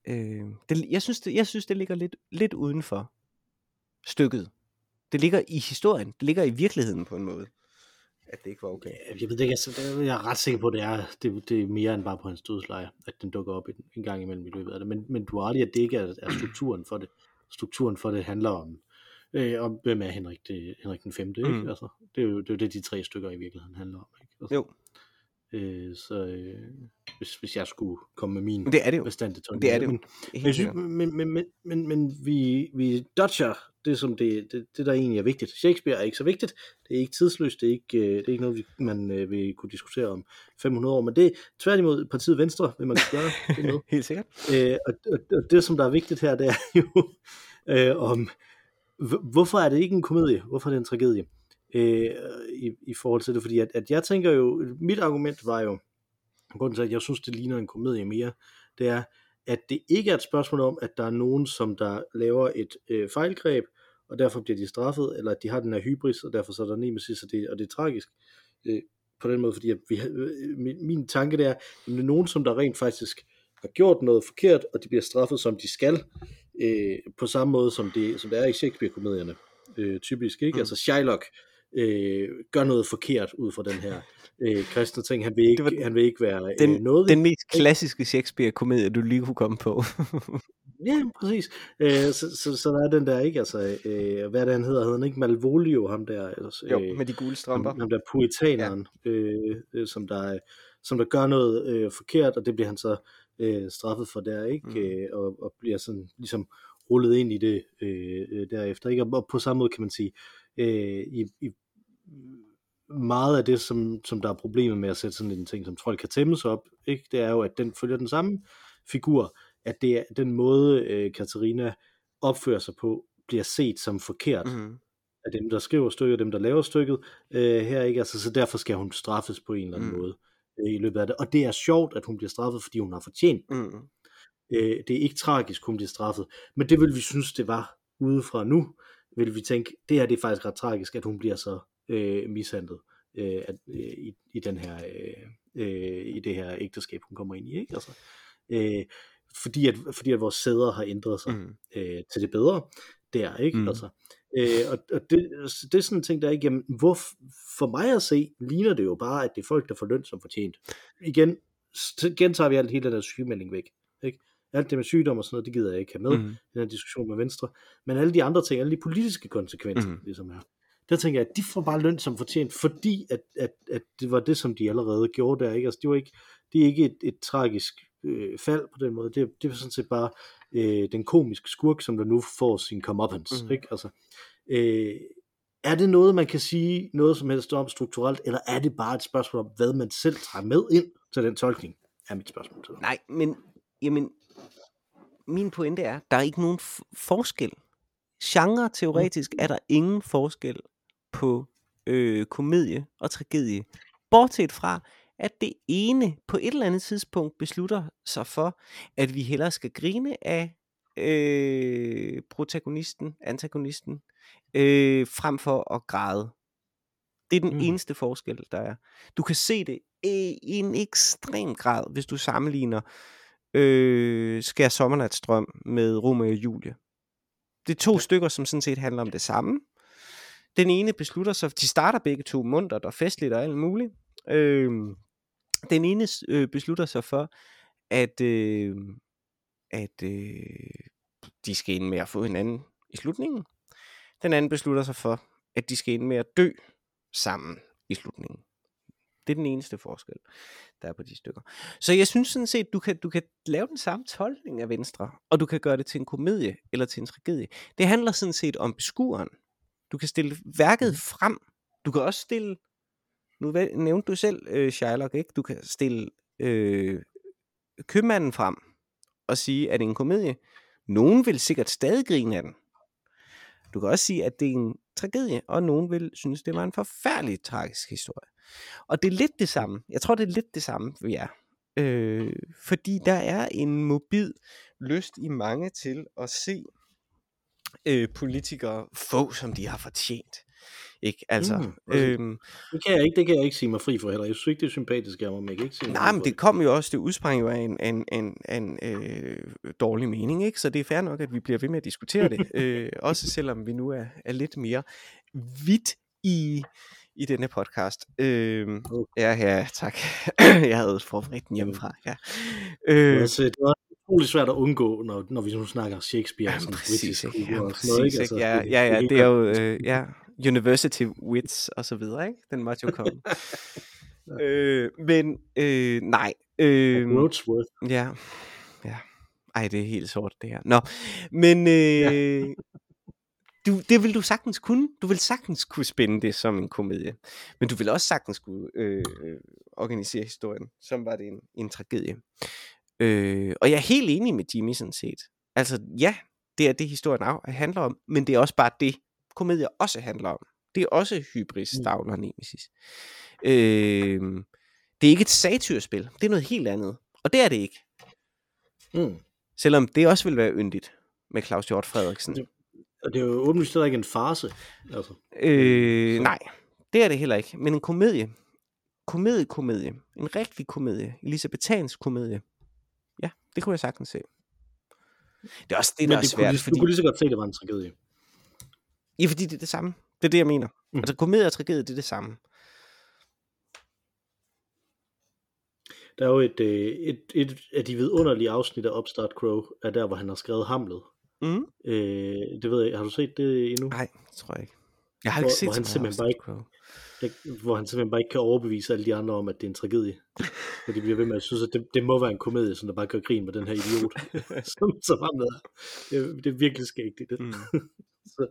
Øh, det, jeg, synes, det, jeg synes, det ligger lidt, lidt uden for stykket. Det ligger i historien. Det ligger i virkeligheden på en måde. At det ikke var okay. Jeg ved det ikke, altså, det er- jeg er ret sikker på, at det er, det, det er mere end bare på hans dødsleje, at den dukker op en, en gang imellem i løbet af det. Men, men du har ret i, at det ikke er, er strukturen for det. Strukturen for det handler om, øh, om hvem er Henrik, det, Henrik den 5. Ikke? Mm. Altså, det, er jo, det er jo det, de tre stykker i virkeligheden handler om. Ikke? Altså, Jo. Øh, så øh, hvis, hvis jeg skulle komme med min det er det jo. bestandte tolkning. Det er det jo. Men, men, sikkert. men, men, men, men, men vi, vi dodger det, som det, det, det, der egentlig er vigtigt. Shakespeare er ikke så vigtigt. Det er ikke tidsløst. Det er ikke, øh, det er ikke noget, man øh, vil kunne diskutere om 500 år. Men det er tværtimod partiet Venstre, vil man gøre det med. Helt sikkert. Øh, og, og, og det, som der er vigtigt her, det er jo, øh, om, hvorfor er det ikke en komedie? Hvorfor er det en tragedie? Øh, i, I forhold til det, fordi at, at jeg tænker jo, mit argument var jo, grunden til, at jeg synes, det ligner en komedie mere, det er, at det ikke er et spørgsmål om, at der er nogen, som der laver et øh, fejlgreb, og derfor bliver de straffet, eller at de har den her hybris, og derfor så er der nemesis, og det, og det er tragisk. Øh, på den måde, fordi at vi, øh, min, min tanke det er, at det er nogen, som der rent faktisk har gjort noget forkert, og de bliver straffet, som de skal, øh, på samme måde, som det, som det er i Shakespeare-komedierne, øh, typisk, ikke? Mm. Mm. Altså Shylock øh, gør noget forkert ud fra den her øh, kristne ting. Han vil ikke, Det var han vil ikke være Den, øh, noget. den mest klassiske Shakespeare-komedie, du lige kunne komme på. Ja, præcis. Øh, så, så, så der er den der, ikke? Altså, øh, hvad er det, han hedder? Hedder han ikke Malvolio, ham der? Jo, øh, med de gule ham, strømper. ham der puritaneren, ja. øh, øh, som, der, som der gør noget øh, forkert, og det bliver han så øh, straffet for der, ikke? Mm. Øh, og, og bliver sådan ligesom rullet ind i det øh, øh, derefter, ikke? Og på samme måde kan man sige, øh, i, i meget af det, som, som der er problemet med at sætte sådan en ting som trold kan tæmmes op, ikke? det er jo, at den følger den samme figur, at det er den måde, øh, Katarina opfører sig på, bliver set som forkert Mm. af dem, der skriver stykket, dem, der laver stykket øh, her, ikke? Altså, så derfor skal hun straffes på en eller anden mm. måde øh, i løbet af det. Og det er sjovt, at hun bliver straffet, fordi hun har fortjent. Mm. Øh, det er ikke tragisk, hun bliver straffet. Men det vil vi synes, det var udefra nu. Vil vi tænke, det her det er faktisk ret tragisk, at hun bliver så øh, mishandlet øh, at, øh, i, i, den her, øh, øh, i det her ægteskab, hun kommer ind i. Ikke? Altså, øh, fordi, at, fordi at vores sæder har ændret sig Mm. øh, til det bedre der, ikke? Mm. Altså, øh, og, og det, det er sådan en ting, der ikke, jamen, hvor, for mig at se, ligner det jo bare, at det er folk, der får løn som fortjent. Igen, gentager vi alt hele den der sygemelding væk, ikke? Alt det med sygdom og sådan noget, det gider jeg ikke have med, mm. Den her diskussion med Venstre. Men alle de andre ting, alle de politiske konsekvenser, mm. ligesom her, der tænker jeg, at de får bare løn som fortjent, fordi at, at, at det var det, som de allerede gjorde der, ikke? Altså, det var ikke, det er ikke et, et tragisk øh, fald på den måde, det, det er sådan set bare øh, den komiske skurk, som der nu får sin comeuppance, mm. ikke? Altså, øh, er det noget, man kan sige noget som helst om strukturelt, eller er det bare et spørgsmål om, hvad man selv tager med ind til den tolkning, er mit spørgsmål til dig. Nej, men jamen, min pointe er, der er ikke nogen forskel. Genre teoretisk er der ingen forskel på øh, komedie og tragedie. Bortset fra, at det ene på et eller andet tidspunkt beslutter sig for, at vi hellere skal grine af øh, protagonisten, antagonisten, øh, frem for at græde. Det er den Mm. mm. eneste forskel, der er. Du kan se det i i en ekstrem grad, hvis du sammenligner øh, Skær Sommernatsstrøm med Romeo og Julie. Det er to ja. stykker, som sådan set handler om det samme. Den ene beslutter sig, de starter begge to muntert og festligt og alt muligt. Øh, den ene øh, beslutter sig for, at, øh, at øh, de skal ind med at få hinanden i slutningen. Den anden beslutter sig for, at de skal ind med at dø sammen i slutningen. Det er den eneste forskel, der er på de stykker. Så jeg synes sådan set, du kan, du kan lave den samme tolkning af Venstre, og du kan gøre det til en komedie eller til en tragedie. Det handler sådan set om beskueren. Du kan stille værket frem. Du kan også stille, nu nævnte du selv øh, Shylock, ikke? Du kan stille øh, købmanden frem og sige, at det er en komedie. Nogen vil sikkert stadig grine af den. Du kan også sige, at det er en tragedie, og nogen vil synes, det var en forfærdelig tragisk historie. Og det er lidt det samme. Jeg tror, det er lidt det samme, vi er. Øh, fordi der er en mobil lyst i mange til at se øh, politikere få, som de har fortjent. Ikke? Altså, Mm, præcis. øhm, Det kan jeg ikke, det kan jeg ikke sige mig fri for heller. Jeg synes ikke, det er sympatisk af mig, men jeg kan ikke sige nej, men det kom jo også, det udsprang jo af en, en, en, en øh, dårlig mening, ikke? så det er fair nok, at vi bliver ved med at diskutere det, øh, også selvom vi nu er, er lidt mere vidt i, i denne podcast. Øh, ja, ja, tak. jeg havde forberedt den hjemmefra. Ja. Øh, det er også utrolig svært at undgå, når, når vi nu snakker Shakespeare og Jamen, præcis, ikke? Jamen, noget, ikke? ikke? Altså, Ja, det- ja, ja, er jo, øh, ja, university wits og så videre, ikke? Den måtte jo komme. øh, men øh, nej. Øh, Roadsworth. ja, ja. Ej, det er helt sort, det her. Nå, men øh, du, det vil du sagtens kunne. Du vil sagtens kunne spænde det som en komedie. Men du vil også sagtens kunne øh, organisere historien, som var det en, en tragedie. Øh, og jeg er helt enig med Jimmy sådan set. Altså, ja, det er det, historien handler om, men det er også bare det, komedier også handler om. Det er også hybris, Mm. stavler nemesis. Øh, det er ikke et satyrspil. Det er noget helt andet. Og det er det ikke. Mm. Selvom det også vil være yndigt med Claus Hjort Frederiksen. Og det er jo åbenlyst heller ikke en farse. Altså. Øh, Så- nej, det er det heller ikke. Men en komedie. Komedie-komedie. En rigtig komedie. Elisabethans komedie. Ja, det kunne jeg sagtens se. Det er også det, der Men er det kunne, svært, lige- fordi, du kunne lige så godt se, at det var en tragedie. ja, fordi det er det samme. Det er det, jeg mener. Mm. Altså, komedie og tragedie, det er det samme. Der er jo et, øh, et, et af de vidunderlige afsnit af Upstart Crow, er der, hvor han har skrevet Hamlet. Mm. Øh, det ved jeg, har du set det endnu? Nej, det tror jeg ikke. Jeg har Hvor- ikke set hvor han simpelthen bare Crow. Jeg, hvor han simpelthen bare ikke kan overbevise alle de andre om, at det er en tragedie. For de bliver ved med at synes, at det, det må være en komedie, som der bare gør grin med den her idiot, som, som ham der. Det, det er virkelig skægt i det. Mm. Så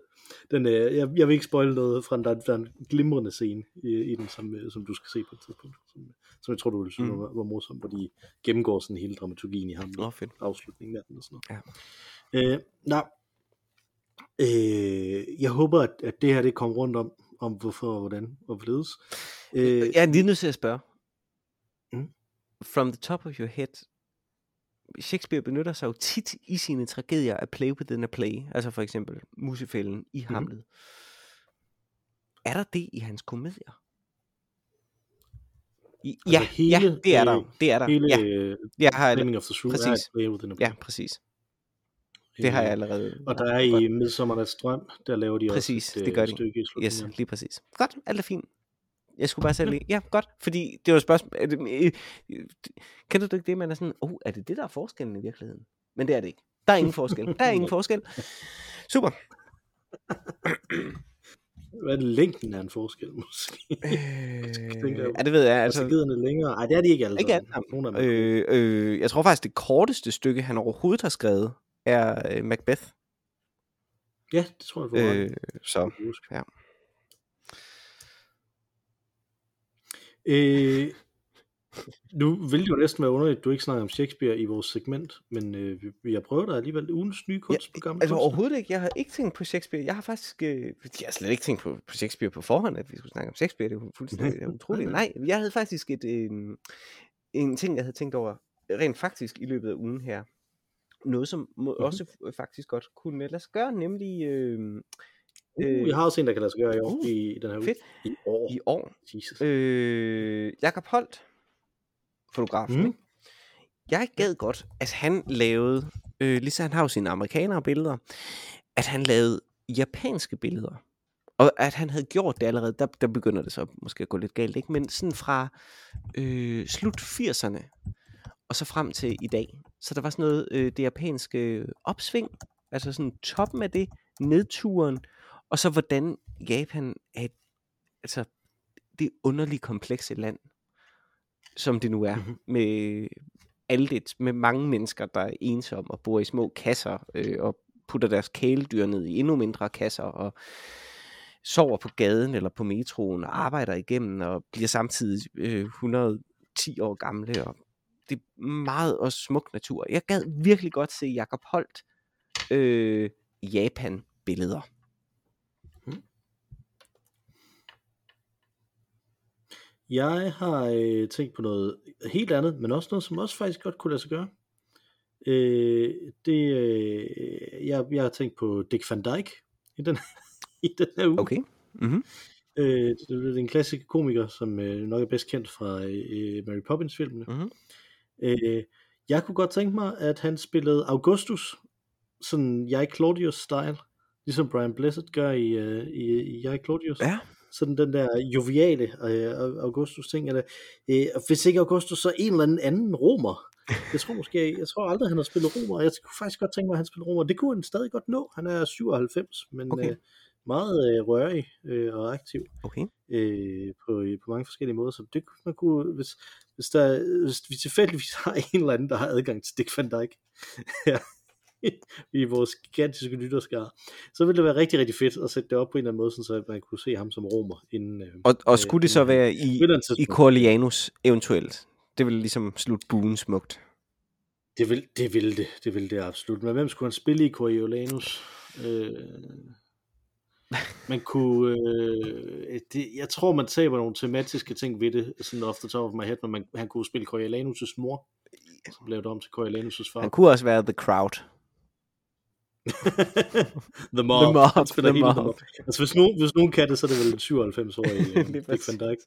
den, øh, jeg, jeg vil ikke spoil noget fra den, der, der er en glimrende scene i, i den, som, øh, som du skal se på et tidspunkt. Som, som jeg tror, du vil synes Mm. var, var morsom, hvor de gennemgår sådan hele dramaturgien i ham. Åh, fedt. afslutningen af den og sådan Ja. Øh, nej. Øh, jeg håber, at, at det her det kommer rundt om, om hvorfor og hvordan og hvorledes. Øh, Jeg er lige nødt til at spørge. Mm. From the top of your head, Shakespeare benytter sig jo tit i sine tragedier af play within a play. Altså for eksempel musefælden i Mhm. Hamlet. Er der det i hans komedier? I, ja, Altså hele, ja, det er der. øh, jo. Det er der. Hele ja, øh, jeg har, Flaming of the Shrew er præcis. et play within a ja, præcis. Det har jeg allerede. Og der er i Midsommernats Drøm, der laver de Præcis, også et det gør øh, de. stykke i Yes, slutningen. lige præcis. Godt, alt er fint. Jeg skulle bare selv lige... Ja, godt, fordi det var et spørgsmål... er det- øh, Kender du ikke det, man er sådan... Oh, er det det, der er forskellen i virkeligheden? Men det er det ikke. Der er ingen forskel. Der er ingen forskel. Super. Hvad er det længden af en forskel, måske? Øh, ja, det ved jeg. Altså, Altså, er længere? Nej, det er de ikke alle Ikke alle øh, øh, jeg tror faktisk, det korteste stykke, han overhovedet har skrevet, er øh, Macbeth. Ja, det tror jeg, du. Øh, så ja. Øh, nu vil det jo næsten være underligt, at du ikke snakker om Shakespeare i vores segment, men øh, har prøvet dig alligevel ugens nye kunstprogram. Altså kunst. overhovedet ikke. Jeg har ikke tænkt på Shakespeare. Jeg har faktisk... Øh, jeg har slet ikke tænkt på, på Shakespeare på forhånd, at vi skulle snakke om Shakespeare. Det er fuldstændig utroligt. Nej, jeg havde faktisk et, øh, en ting, jeg havde tænkt over rent faktisk i løbet af ugen her. Noget, som må, Mhm. også f- faktisk godt kunne lade sig gøre, nemlig øh, Uh, jeg har også en, der kan lade sig gøre i år, Uh, i, i den her fedt. uge. I år. i år. Jesus. Øh, Jakob Holt, fotografen, mm. Jeg gad godt, at han lavede, øh, ligesom han har jo sine amerikanere billeder, at han lavede japanske billeder. Og at han havde gjort det allerede, der, der begynder det så måske at gå lidt galt, ikke? Men sådan fra øh, slut 80'erne, og så frem til i dag. Så der var sådan noget, øh, det japanske opsving, altså sådan toppen af det, nedturen, og så hvordan Japan er et, altså det underligt komplekse land, som det nu er, Mhm. mm-hmm. med alle det, med mange mennesker, der er ensomme og bor i små kasser, øh, og putter deres kæledyr ned i endnu mindre kasser, og sover på gaden eller på metroen, og arbejder igennem, og bliver samtidig øh, 110 år gamle, og det er meget og smuk natur. Jeg gad virkelig godt se Jakob Holt øh, Japan-billeder. Jeg har øh, tænkt på noget helt andet, men også noget, som også faktisk godt kunne lade sig gøre. Øh, det, øh, jeg, jeg har tænkt på Dick Van Dyke i den, i den her uge. Okay. Mm-hmm. Øh, det er en klassisk komiker, som øh, nok er bedst kendt fra øh, Mary Poppins-filmene. Mhm. Øh, jeg kunne godt tænke mig, at han spillede Augustus, sådan jeg Claudius-style, ligesom Brian Blessed gør i, øh, i, i jeg Claudius. Ja. Sådan den der joviale øh, Augustus-ting. Eller, øh, hvis ikke Augustus, så en eller anden anden romer. Jeg tror måske, jeg tror aldrig, han har spillet romer. Jeg kunne faktisk godt tænke mig, at han spillede romer. Det kunne han stadig godt nå. Han er 97, men, Okay. øh, meget øh, rørig øh, og aktiv Okay. øh, på, på mange forskellige måder. Så det kunne man kunne, hvis, hvis, der, hvis vi tilfældigvis har en eller anden, der har adgang til Dick Van Dyke her i vores gigantiske lytterskare, så ville det være rigtig, rigtig fedt at sætte det op på en eller anden måde, så man kunne se ham som romer. Inden, øh, Og, og øh, skulle det så være i, i. Corleanus eventuelt? Det ville ligesom slutte buen smukt. Det vil det, vil det, det vil det absolut. Men hvem skulle han spille i Coriolanus? Øh, man kunne, øh, det, jeg tror man taber nogle tematiske ting ved det, sådan off the top of my head, men man, han kunne spille Coriolanus' mor, som blev det om til Coriolanus' far. Han kunne også være The Crowd. the Mob. The Mob, Han spiller The hele Mob. Altså hvis nogen, hvis nogen kan det, så er det vel en 97-årig Lige uh, Dick.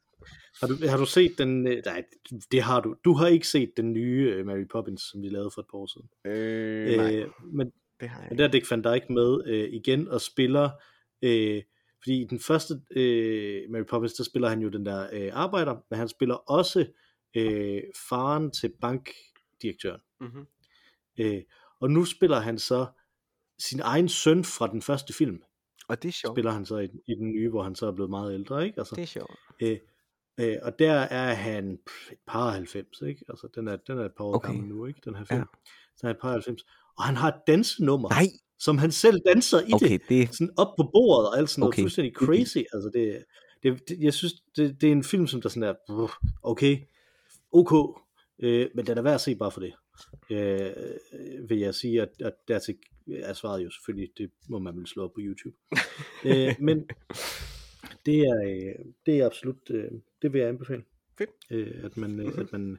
Har du, har du set den, øh, nej, det har du. Du har ikke set den nye uh, Mary Poppins, som de lavede for et par år siden. Øh, nej, Øh, men det har jeg Men ikke. der er Dick Van Dyke med øh, igen og spiller, øh, fordi i den første øh, Mary Poppins, der spiller han jo den der øh, arbejder, men han spiller også øh, faren til bankdirektøren. Mm-hmm. Øh, og nu spiller han så sin egen søn fra den første film, Og det er sjovt. spiller han så i, i den nye, hvor han så er blevet meget ældre, ikke? Altså, Det er sjovt. øh, øh, og der er han et par 90, ikke? Altså, den er, den er et par år Okay. gammel nu, ikke? Den her film. Ja. Den er et par 90. Og han har et dansenummer, Nej, som han selv danser i det okay, det, sådan op på bordet og alt sådan noget, Okay. fuldstændig crazy. Altså det, det, det, jeg synes, det, det er en film, som der sådan er, "Brr, okay, ok, øh, men den er værd at se bare for det. Øh, vil jeg sige, at, at dertil er svaret jo selvfølgelig, det må man vel slå op på YouTube. øh, men det er, øh, det er absolut, øh, det vil jeg anbefale. Fedt. Øh, at man, øh, at man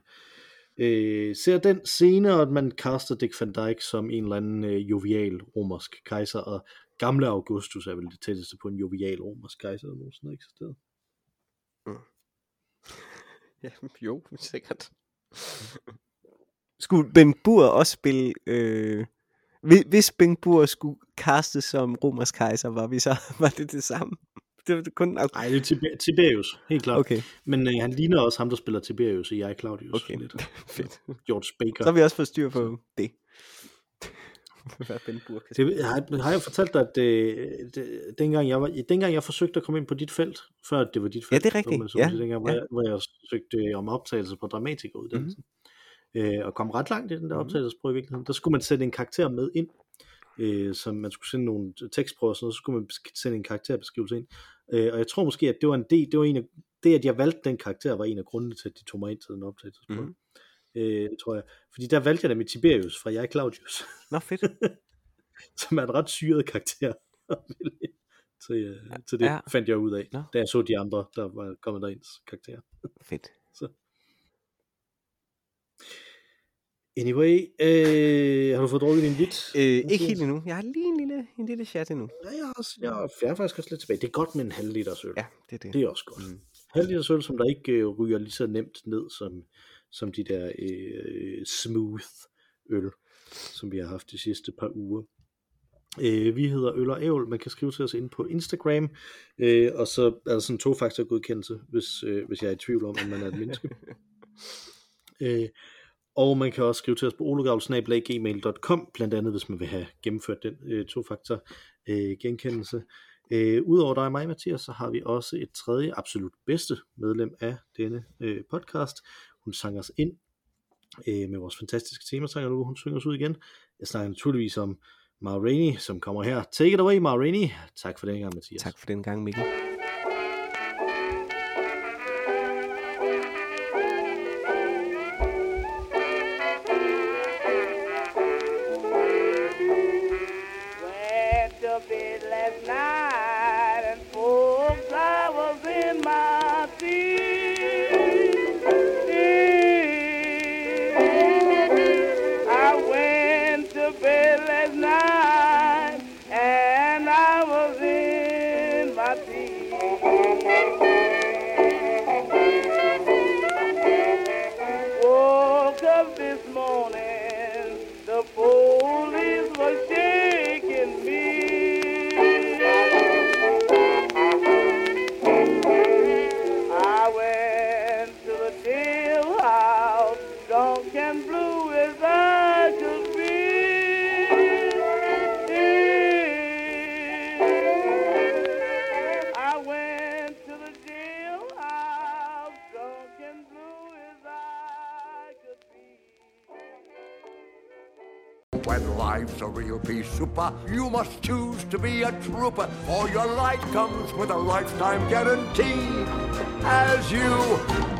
øh, ser den scene, og at man kaster Dick Van Dyke som en eller anden øh, jovial romersk kejser, og gamle Augustus er vel det tætteste på en jovial romersk kejser, der nogensinde har eksisteret. ja, jo, sikkert. Skulle Ben Bur også spille... Øh, hvis- hvis Ben Bur skulle castes som romersk kejser, var, vi så, var det det samme? Det var kun... Nej, det er Tiber- Tiberius, helt klart. Okay, Men øh, han ligner også ham, der spiller Tiberius i Jeg Claudius. okay. Lidt. Fedt. George Baker. Så har vi også fået styr på det. Hvad Ben Bur kan Det har, har jeg fortalt dig, at øh, det, dengang, jeg var, dengang jeg forsøgte at komme ind på dit felt, før det var dit felt, Ja, det er rigtigt. så Ja, sige, dengang, hvor, ja. jeg, hvor jeg søgte øh, om optagelse på dramatikeruddannelsen, mm-hmm. øh, og kom ret langt i den der Mhm. optagelsesprøve i virkeligheden, der skulle man sætte en karakter med ind, øh, som man skulle sende nogle tekstprøver og sådan noget, så skulle man sende en karakterbeskrivelse ind, øh, og jeg tror måske, at det var en del, det var en af, det at jeg valgte den karakter, var en af grundene til, at de tog mig ind til den optagelsesprøve. Mm-hmm. Øh, tror jeg. Fordi der valgte jeg nemlig Tiberius fra Jeg Claudius. Nå, fedt. som er en ret syret karakter til, øh, til det, Ja. fandt jeg ud af, Nå. da jeg så de andre, der var kommet derinds karakterer. Fedt. Anyway, øh, har du fået drukket din vit? Øh, ikke helt endnu. Jeg har lige en lille, en lille chat endnu. Ja, jeg, har jeg, er- jeg er faktisk også lidt tilbage. Det er godt med en halv liter øl. Ja, det er det. Det er også godt. Mm. Halv liter øl, som der ikke øh, ryger lige så nemt ned, som, som de der øh, smooth øl, som vi har haft de sidste par uger. Øh, vi hedder Øl og Ævl. Man kan skrive til os ind på Instagram, øh, og så er der sådan en to-faktor godkendelse, hvis, øh, hvis jeg er i tvivl om, om man er et menneske. øh, og man kan også skrive til os på ologavl.gmail.com, blandt andet hvis man vil have gennemført den øh, to-faktor øh, genkendelse. Øh, Udover dig og mig, Mathias, så har vi også et tredje, absolut bedste medlem af denne øh, podcast. Hun sang os ind øh, med vores fantastiske temasanger nu. Hun synger os ud igen. Jeg snakker naturligvis om Ma Rainey, som kommer her. Take it away, Ma Rainey. Tak for den gang, Mathias. Tak for den gang, Mikkel. at night. trooper. You must choose to be a trooper, or your life comes with a lifetime guarantee. As you